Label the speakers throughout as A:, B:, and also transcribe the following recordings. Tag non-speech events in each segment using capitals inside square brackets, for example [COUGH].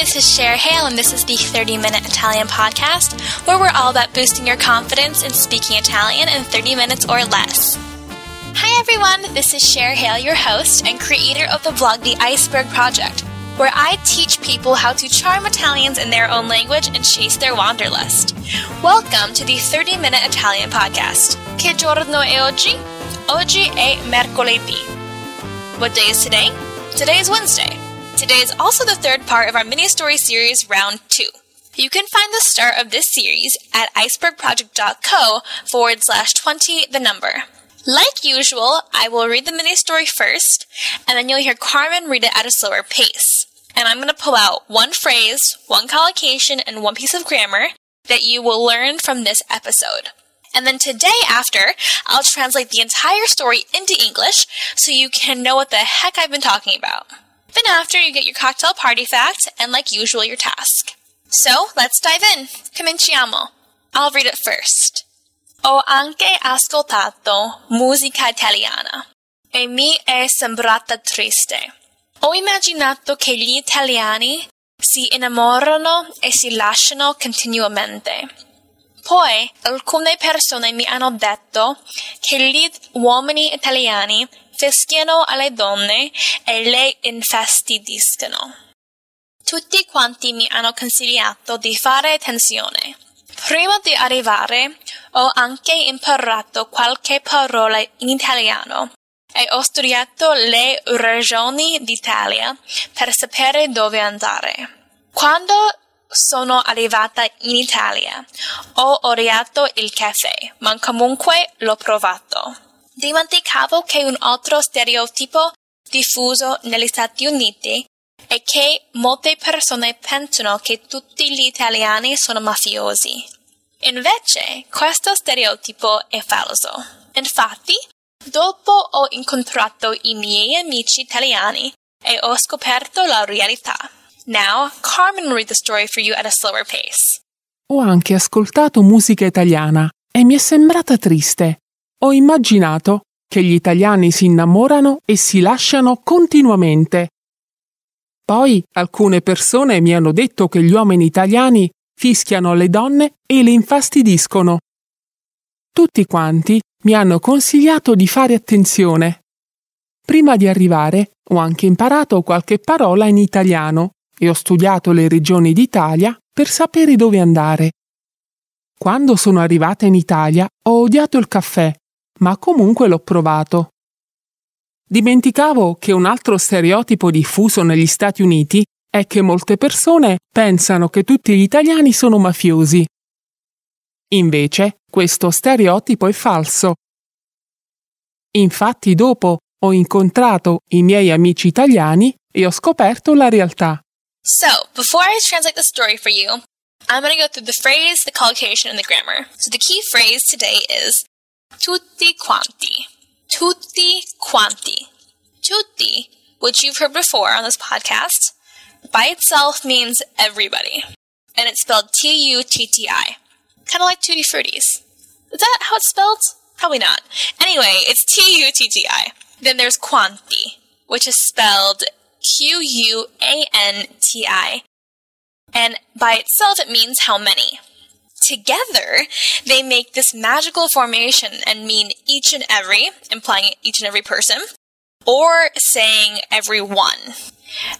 A: this is Cher Hale, and this is the 30 Minute Italian Podcast, where we're all about boosting your confidence in speaking Italian in 30 minutes or less. Hi everyone, this is Cher Hale, your host and creator of the blog The Iceberg Project, where I teach people how to charm Italians in their own language and chase their wanderlust. Welcome to the 30 Minute Italian Podcast. Che giorno è oggi? Oggi è mercoledì. What day is today? Today is Wednesday. Today is also the third part of our mini story series, round two. You can find the start of this series at icebergproject.co forward slash 20 the number. Like usual, I will read the mini story first, and then you'll hear Carmen read it at a slower pace. And I'm going to pull out one phrase, one collocation, and one piece of grammar that you will learn from this episode. And then today after, I'll translate the entire story into English so you can know what the heck I've been talking about. Then after, you get your cocktail party fact and, like usual, your task. So, let's dive in. Cominciamo. I'll read it first. Ho anche ascoltato musica italiana e mi è sembrata triste. Ho immaginato che gli italiani si innamorano e si lasciano continuamente. Poi alcune persone mi hanno detto che gli uomini italiani fischiano alle donne e le infastidiscono. Tutti quanti mi hanno consigliato di fare attenzione. Prima di arrivare ho anche imparato qualche parola in italiano e ho studiato le regioni d'Italia per sapere dove andare. Quando sono arrivata in Italia ho odiato il caffè, ma comunque l'ho provato. Dimenticavo che un altro stereotipo diffuso negli Stati Uniti è che molte persone pensano che tutti gli italiani sono mafiosi. Invece, questo stereotipo è falso. Infatti, dopo ho incontrato i miei amici italiani e ho scoperto la realtà. Now, Carmen will read the story for you at a slower pace.
B: Ho anche ascoltato musica italiana e mi è sembrata triste. Ho immaginato che gli italiani si innamorano e si lasciano continuamente. Poi alcune persone mi hanno detto che gli uomini italiani fischiano le donne e le infastidiscono. Tutti quanti mi hanno consigliato di fare attenzione. Prima di arrivare ho anche imparato qualche parola in italiano e ho studiato le regioni d'Italia per sapere dove andare. Quando sono arrivata in Italia ho odiato il caffè ma comunque l'ho provato. Dimenticavo che un altro stereotipo diffuso negli Stati Uniti è che molte persone pensano che tutti gli italiani sono mafiosi. Invece, questo stereotipo è falso. Infatti dopo ho incontrato i miei amici italiani e ho scoperto la realtà.
A: So, before I translate the story for you, I'm going to go through the phrase, the collocation, and the grammar. So the key phrase today is tutti quanti. Tutti quanti. Tutti, which you've heard before on this podcast, by itself means everybody. And it's spelled T U T T I. Kind of like Tutti Fruities. Is that how it's spelled? Probably not. Anyway, it's T U T T I. Then there's quanti, which is spelled Q U A N T I. And by itself, it means how many together, they make this magical formation and mean each and every, implying each and every person, or saying every one.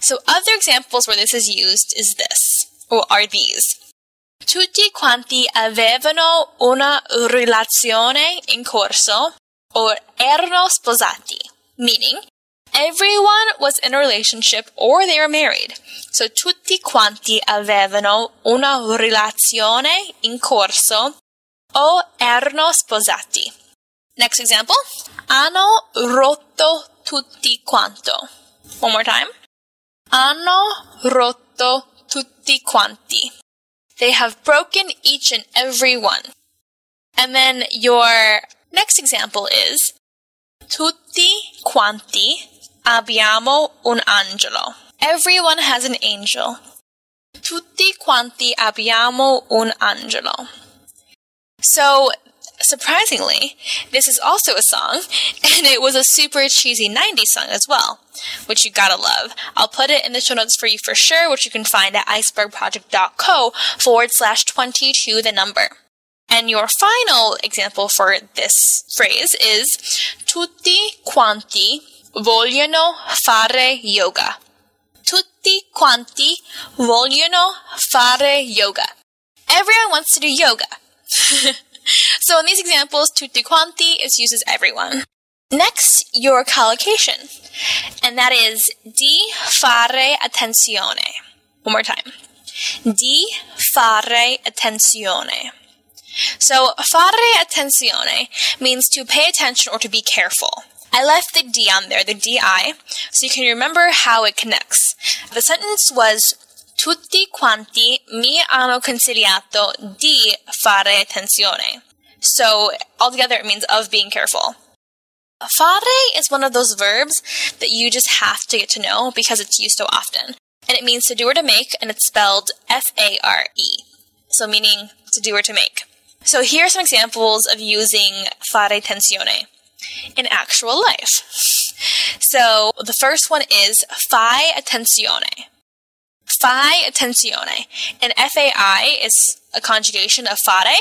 A: So other examples where this is used is this, or are these. Tutti quanti avevano una relazione in corso or erano sposati, meaning Everyone was in a relationship or they were married. So tutti quanti avevano una relazione in corso o erano sposati. Next example. Hanno rotto tutti quanto. One more time. Hanno rotto tutti quanti. They have broken each and every one. And then your next example is tutti quanti Abbiamo un angelo. Everyone has an angel. Tutti quanti abbiamo un angelo. So surprisingly, this is also a song, [LAUGHS] and it was a super cheesy 90s song as well, which you gotta love. I'll put it in the show notes for you for sure, which you can find at icebergproject.co forward slash 22 the number. And your final example for this phrase is tutti quanti vogliono fare yoga. Tutti quanti vogliono fare yoga. Everyone wants to do yoga. [LAUGHS] so in these examples, tutti quanti is used as everyone. Next, your collocation, and that is di fare attenzione. One more time. Di fare attenzione. So, fare attenzione means to pay attention or to be careful. I left the D on there, the DI, so you can remember how it connects. The sentence was Tutti quanti mi hanno consigliato di fare attenzione. So, altogether it means of being careful. Fare is one of those verbs that you just have to get to know because it's used so often. And it means to do or to make, and it's spelled F A R E. So, meaning to do or to make. So here are some examples of using fare attenzione in actual life. So the first one is fai attenzione. Fai attenzione. And FAI is a conjugation of fare,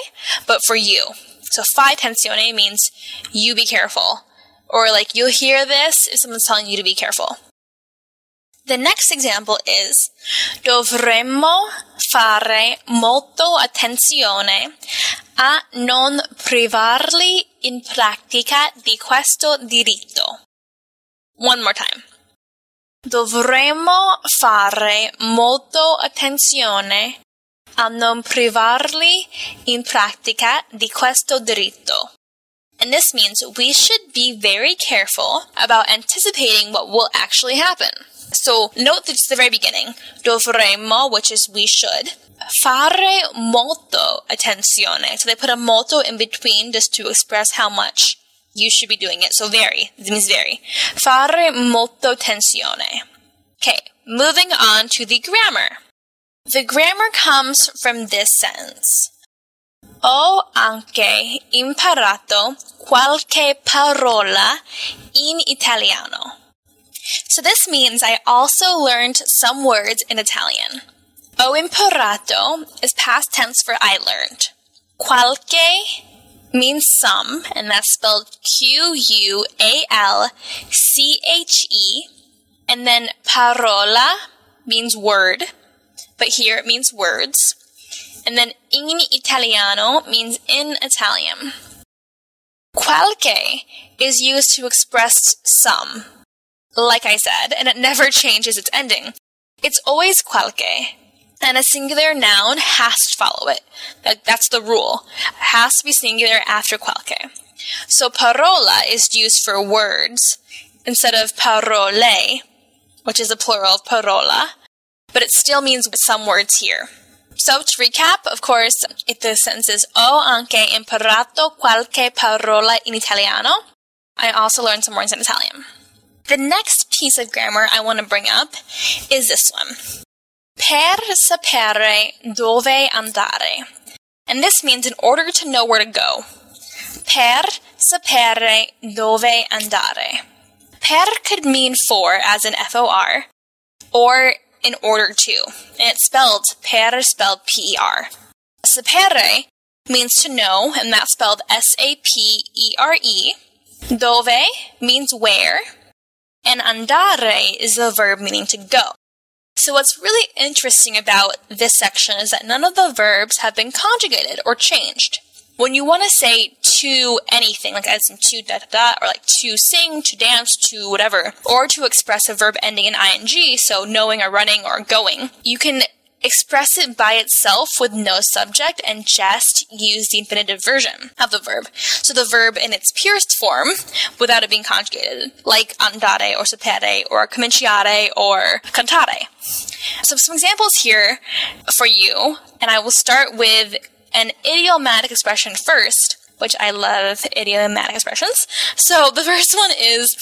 A: but for you. So fai attenzione means you be careful. Or like you'll hear this if someone's telling you to be careful. The next example is dovremmo fare molto attenzione a non privarli in pratica di questo diritto. One more time. Dovremmo fare molto attenzione a non privarli in pratica di questo diritto. And this means we should be very careful about anticipating what will actually happen. So note that it's the very beginning. Dovremmo, which is we should. Fare molto attenzione. So they put a molto in between just to express how much you should be doing it. So very. It means very. Fare molto attenzione. Okay, moving on to the grammar. The grammar comes from this sentence. Ho anche imparato qualche parola in italiano. So this means I also learned some words in Italian. Ho imparato is past tense for I learned. Qualche means some, and that's spelled Q U A L C H E. And then parola means word, but here it means words. And then in Italiano means in Italian. Qualche is used to express some, like I said, and it never [LAUGHS] changes its ending. It's always qualche, and a singular noun has to follow it. That, that's the rule. It has to be singular after qualche. So parola is used for words instead of parole, which is a plural of parola, but it still means some words here. So to recap, of course, if the sentence is Ho anche imparato qualche parola in italiano. I also learned some words in Italian. The next piece of grammar I want to bring up is this one. Per sapere dove andare. And this means in order to know where to go. Per sapere dove andare. Per could mean for, as in F-O-R, or in order to. And it's spelled per, spelled P-E-R. Sapere means to know, and that's spelled S-A-P-E-R-E. Dove means where, and andare is the verb meaning to go. So what's really interesting about this section is that none of the verbs have been conjugated or changed. When you want to say to anything, like as in to da da da, or like to sing, to dance, to whatever, or to express a verb ending in ing, so knowing or running or going, you can express it by itself with no subject and just use the infinitive version of the verb. So the verb in its purest form without it being conjugated, like andare or sapere or cominciare or cantare. So some examples here for you, and I will start with an idiomatic expression first, which I love idiomatic expressions. So the [LAUGHS] first one is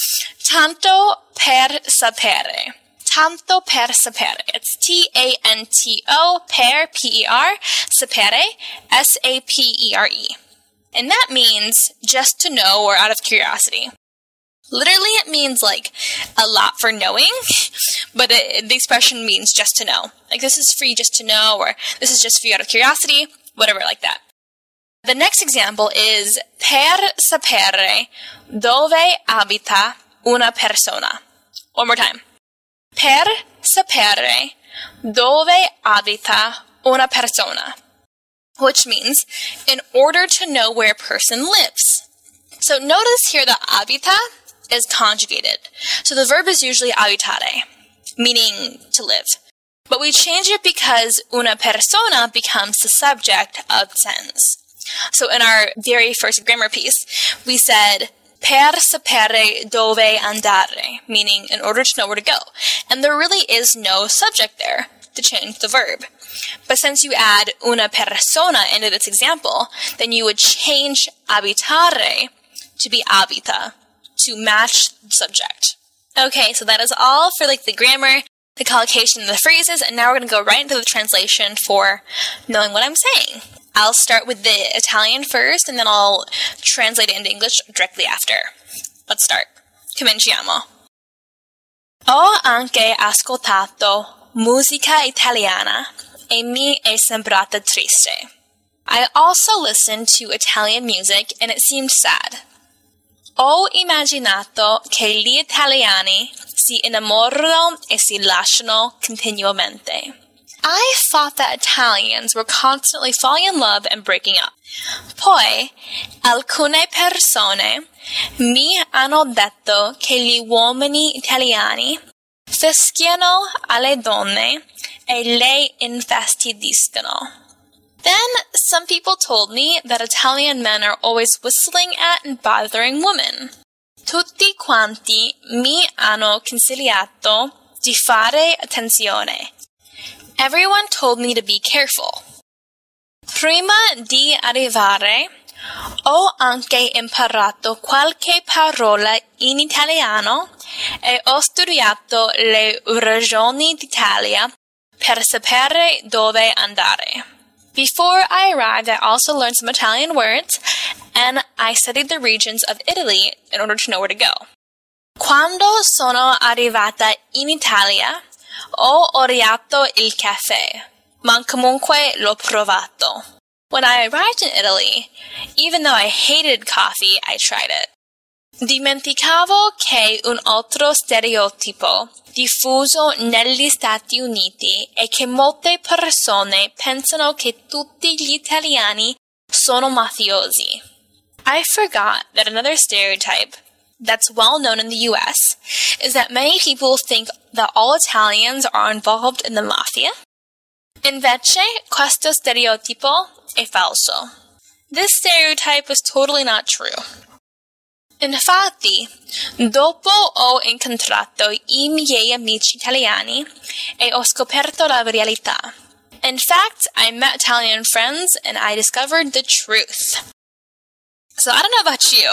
A: tanto per sapere tanto per sapere. It's T A N T O per P E R sapere S A P E R E. And that means just to know or out of curiosity. Literally, it means like a lot for knowing, but it, the expression means just to know. Like, this is for you just to know, or this is just for you out of curiosity, whatever like that. The next example is per sapere dove abita una persona. One more time. Per sapere dove abita una persona. Which means in order to know where a person lives. So notice here that abita is conjugated. So the verb is usually abitare, meaning to live. But we change it because una persona becomes the subject of the sentence. So in our very first grammar piece, we said per sapere dove andare, meaning in order to know where to go. And there really is no subject there to change the verb. But since you add una persona into this example, then you would change abitare to be abita to match the subject. Okay, so that is all for like the grammar, the collocation, the phrases, and now we're going to go right into the translation for knowing what I'm saying. I'll start with the Italian first, and then I'll translate it into English directly after. Let's start. Cominciamo. Ho anche ascoltato musica italiana e mi è sembrata triste. I also listened to Italian music and it seemed sad. Ho immaginato che gli italiani si innamorano e si lasciano continuamente. I thought that Italians were constantly falling in love and breaking up. Poi, alcune persone mi hanno detto che gli uomini italiani fischiano alle donne e le infastidiscono. Then some people told me that Italian men are always whistling at and bothering women. Tutti quanti mi hanno consigliato di fare attenzione. Everyone told me to be careful. Prima di arrivare, ho anche imparato qualche parola in italiano e ho studiato le regioni d'Italia per sapere dove andare. Before I arrived, I also learned some Italian words and I studied the regions of Italy in order to know where to go. Quando sono arrivata in Italia, ho odiato il caffè, ma comunque l'ho provato. When I arrived in Italy, even though I hated coffee, I tried it. Dimenticavo che un altro stereotipo diffuso negli Stati Uniti è che molte persone pensano che tutti gli italiani sono mafiosi. I forgot that another stereotype that's well known in the US is that many people think that all Italians are involved in the mafia. Invece, questo stereotipo è falso. This stereotype is totally not true. Infatti, dopo ho incontrato i miei amici italiani e ho scoperto la verità. In fact, I met Italian friends and I discovered the truth. So I don't know about you,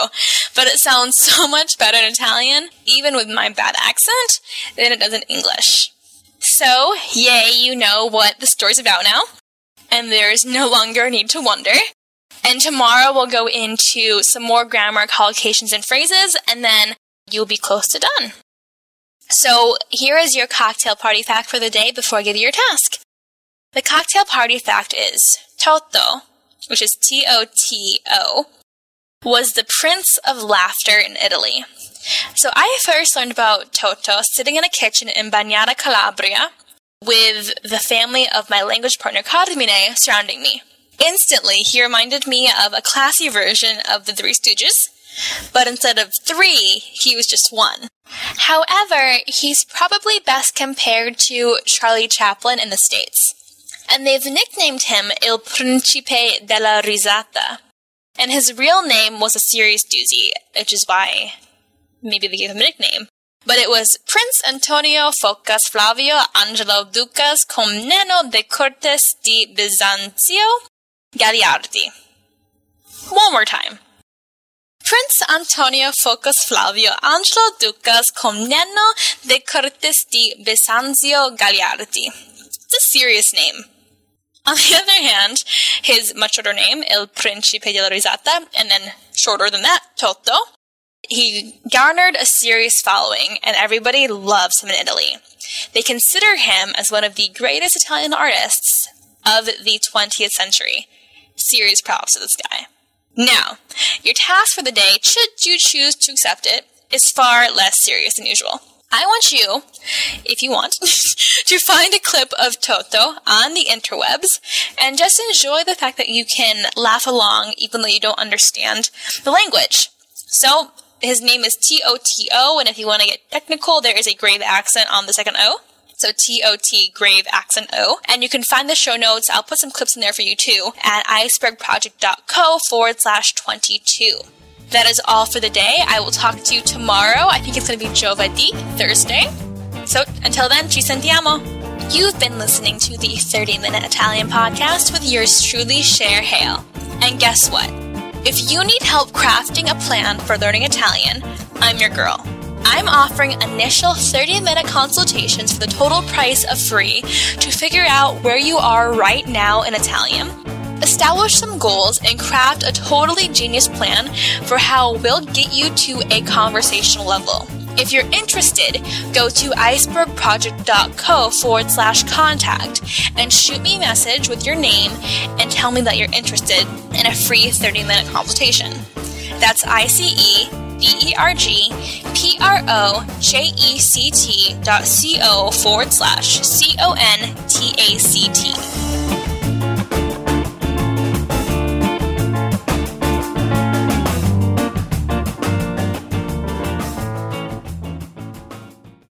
A: but it sounds [LAUGHS] so much better in Italian, even with my bad accent, than it does in English. So, yay, you know what the story's about now. And there's no longer a need to wonder. And tomorrow we'll go into some more grammar, collocations, and phrases, and then you'll be close to done. So here is your cocktail party fact for the day before I give you your task. The cocktail party fact is Toto, which is T O T O, was the prince of laughter in Italy. So I first learned about Toto sitting in a kitchen in Bagnara, Calabria, with the family of my language partner Carmine surrounding me. Instantly, he reminded me of a classy version of the Three Stooges, but instead of three, he was just one. However, he's probably best compared to Charlie Chaplin in the States. And they've nicknamed him Il Principe della Risata. And his real name was a serious doozy, which is why maybe they gave him a nickname. But it was Prince Antonio Focas Flavio Angelo Ducas Comneno de Curtis di Bisanzio Gagliardi. One more time. Prince Antonio Focas Flavio Angelo Ducas Comneno de Curtis di Bisanzio Gagliardi. It's a serious name. On the other hand, his much shorter name, Il Principe della Risata, and then shorter than that, Toto, he garnered a serious following, and everybody loves him in Italy. They consider him as one of the greatest Italian artists of the 20th century. Serious props to this guy. Now, your task for the day, should you choose to accept it, is far less serious than usual. I want you, if you want, [LAUGHS] to find a clip of Toto on the interwebs and just enjoy the fact that you can laugh along even though you don't understand the language. So, his name is T O T O, and if you want to get technical, there is a grave accent on the second O. So T O T grave accent O. And you can find the show notes. I'll put some clips in there for you too at icebergproject.co forward slash 22. That is all for the day. I will talk to you tomorrow. I think it's going to be Giovedì, Thursday. So until then, ci sentiamo. You've been listening to the 30 Minute Italian Podcast with yours truly, Cher Hale. And guess what? If you need help crafting a plan for learning Italian, I'm your girl. I'm offering initial 30 minute consultations for the total price of free to figure out where you are right now in Italian establish some goals, and craft a totally genius plan for how we'll get you to a conversational level. If you're interested, go to icebergproject.co forward slash contact and shoot me a message with your name and tell me that you're interested in a free 30 minute consultation. That's I C E B E R G P R O J E C T dot C O forward slash C O N T A C T.